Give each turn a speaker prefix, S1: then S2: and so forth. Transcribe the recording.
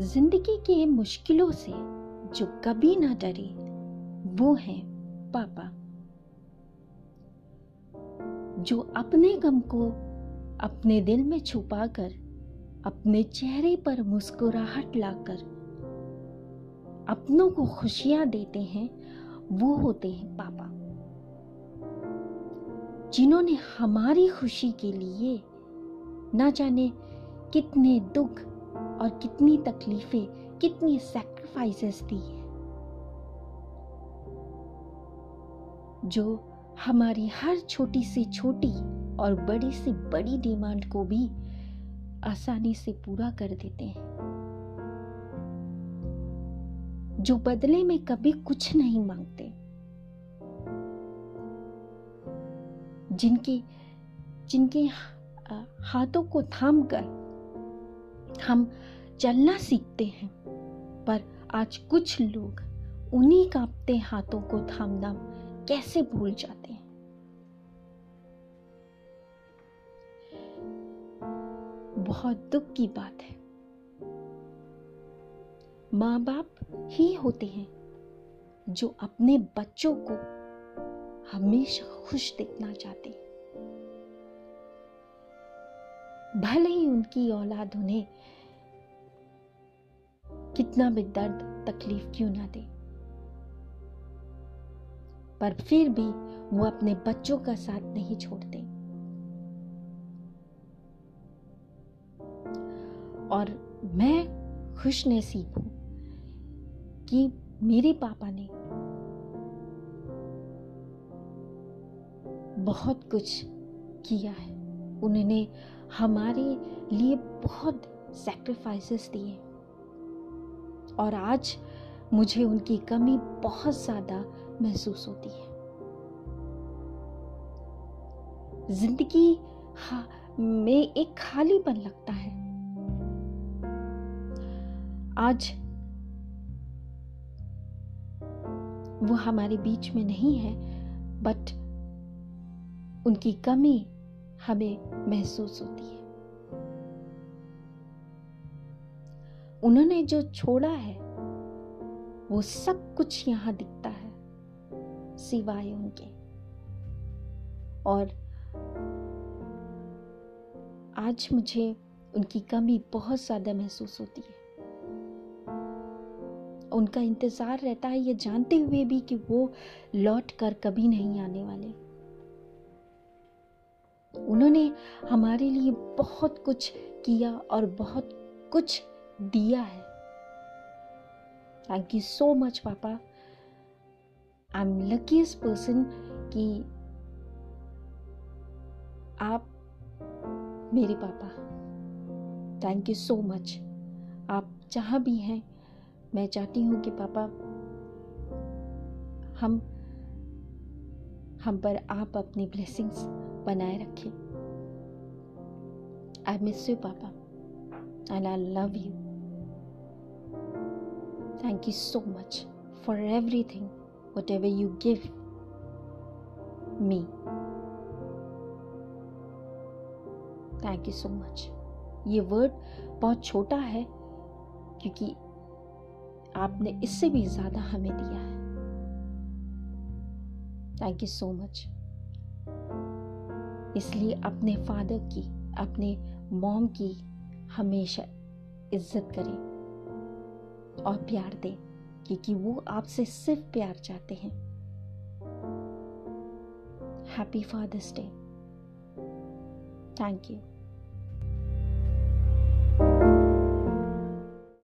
S1: ज़िंदगी के मुश्किलों से जो कभी ना डरे, वो हैं पापा। जो अपने गम को अपने दिल में छुपाकर, अपने चेहरे पर मुस्कुराहट लाकर अपनों को खुशियाँ देते हैं, वो होते हैं पापा। जिन्होंने हमारी खुशी के लिए ना जाने कितने दुख और कितनी तकलीफें, कितनी सैक्रिफाइसेस दी है। जो हमारी हर छोटी से छोटी और बड़ी से बड़ी डिमांड को भी आसानी से पूरा कर देते हैं। जो बदले में कभी कुछ नहीं मांगते। जिनके जिनके हाथों को थाम कर हम चलना सीखते हैं, पर आज कुछ लोग उन्हीं कांपते हाथों को थामना कैसे भूल जाते हैं? बहुत दुख की बात है। माँ बाप ही होते हैं जो अपने बच्चों को हमेशा खुश देखना चाहते हैं। भले ही उनकी औलाद उन्हें कितना भी दर्द, तकलीफ़ क्यों ना दे। पर फिर भी वो अपने बच्चों का साथ नहीं छोड़ते। और मैं खुश नसीब हूँ कि मेरे पापा ने बहुत कुछ किया है। उन्होंने हमारे लिए बहुत सैक्रिफाइसेस दिए। और आज मुझे उनकी कमी बहुत ज़्यादा महसूस होती है। ज़िंदगी में एक खालीपन लगता है। आज वो हमारे बीच में नहीं है बट उनकी कमी हमें महसूस होती है। उन्होंने जो छोड़ा है, वो सब कुछ यहाँ दिखता है, सिवाय उनके। और आज मुझे उनकी कमी बहुत ज़्यादा महसूस होती है। उनका इंतज़ार रहता है, ये जानते हुए भी कि वो लौट कर कभी नहीं आने वाले। उन्होंने हमारे लिए बहुत कुछ किया और बहुत कुछ दिया है। थैंक यू सो मच पापा। आई एम लकीस्ट पर्सन कि आप मेरे पापा। थैंक यू सो मच आप जहाँ भी हैं, मैं चाहती हूँ कि पापा, हम हम पर आप अपनी ब्लेसिंग्स बनाए रखें। आई मिस यू पापा and I love you you so much for everything whatever you give me thank you so much ये वर्ड बहुत छोटा है, क्योंकि आपने इससे भी ज़्यादा हमें दिया है। थैंक यू सो मच इसलिए अपने फादर की, अपने मॉम की हमेशा इज़्ज़त करें। और प्यार दें, क्योंकि वो आपसे सिर्फ़ प्यार चाहते हैं। Happy father's day thank you